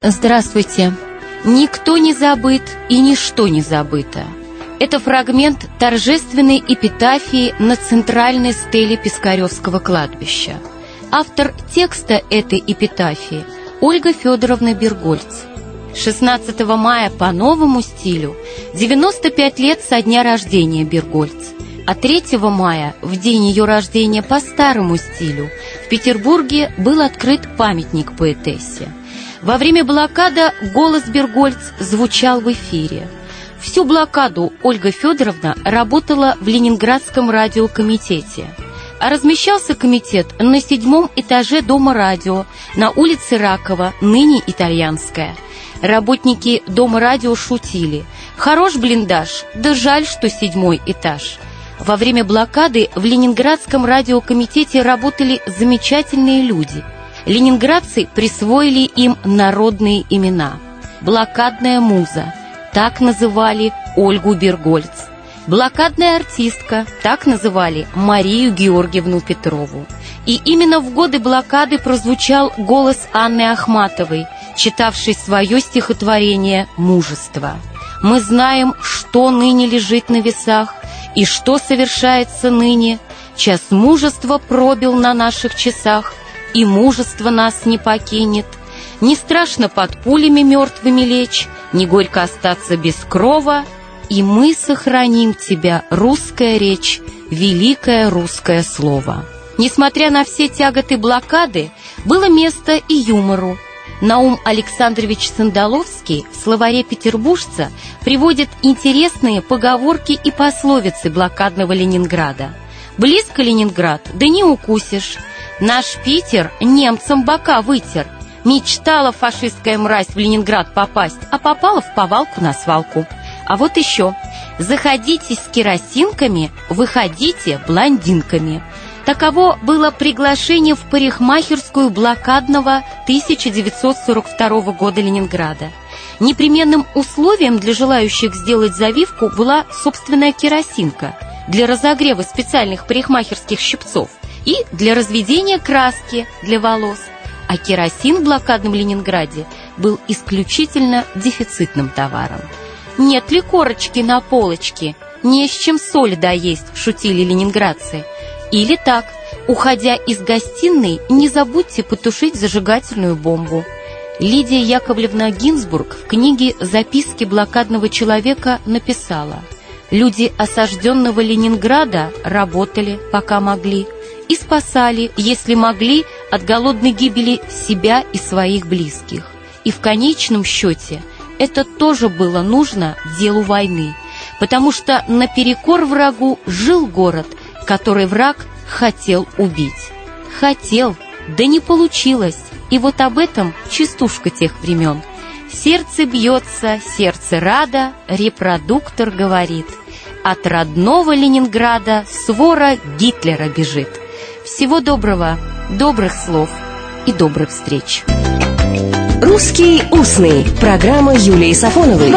Здравствуйте. Никто не забыт и ничто не забыто. Это фрагмент торжественной эпитафии на центральной стеле Пискаревского кладбища. Автор текста этой эпитафии – Ольга Федоровна Бергольц. 16 мая по новому стилю 95 лет со дня рождения Бергольц, а 3 мая, в день ее рождения по старому стилю, в Петербурге был открыт памятник поэтессе. Во время блокады голос Бергольц звучал в эфире. Всю блокаду Ольга Федоровна работала в Ленинградском радиокомитете. А размещался комитет на седьмом этаже Дома радио на улице Ракова, ныне Итальянская. Работники Дома радио шутили. Хорош блиндаж, да жаль, что седьмой этаж. Во время блокады в Ленинградском радиокомитете работали замечательные люди – ленинградцы присвоили им народные имена. Блокадная муза, так называли Ольгу Бергольц. Блокадная артистка, так называли Марию Георгиевну Петрову. И именно в годы блокады прозвучал голос Анны Ахматовой, читавшей свое стихотворение «Мужество». Мы знаем, что ныне лежит на весах, и что совершается ныне. Час мужества пробил на наших часах, и мужество нас не покинет. Не страшно под пулями мертвыми лечь, не горько остаться без крова, и мы сохраним тебя, русская речь, великое русское слово. Несмотря на все тяготы блокады, было место и юмору. Наум Александрович Сандаловский в словаре петербуржца приводит интересные поговорки и пословицы блокадного Ленинграда. «Близко Ленинград, да не укусишь», Наш Питер немцам бока вытер. Мечтала фашистская мразь в Ленинград попасть, а попала в повалку на свалку. А вот еще. Заходите с керосинками, выходите блондинками. Таково было приглашение в парикмахерскую блокадного 1942 года Ленинграда. Непременным условием для желающих сделать завивку была собственная керосинка для разогрева специальных парикмахерских щипцов и для разведения краски для волос. А керосин в блокадном Ленинграде был исключительно дефицитным товаром. «Нет ли корочки на полочке? Не с чем соль доесть», — шутили ленинградцы. Или так, уходя из гостиной, не забудьте потушить зажигательную бомбу. Лидия Яковлевна Гинзбург в книге «Записки блокадного человека» написала «Люди осажденного Ленинграда работали, пока могли, спасали, если могли, от голодной гибели себя и своих близких. И в конечном счете это тоже было нужно делу войны, потому что наперекор врагу жил город, который враг хотел убить. Хотел, да не получилось, и вот об этом частушка тех времен. Сердце бьется, сердце рада, репродуктор говорит. От родного Ленинграда свора Гитлера бежит. Всего доброго, добрых слов и добрых встреч. «Русский устный» – программа Юлии Сафоновой.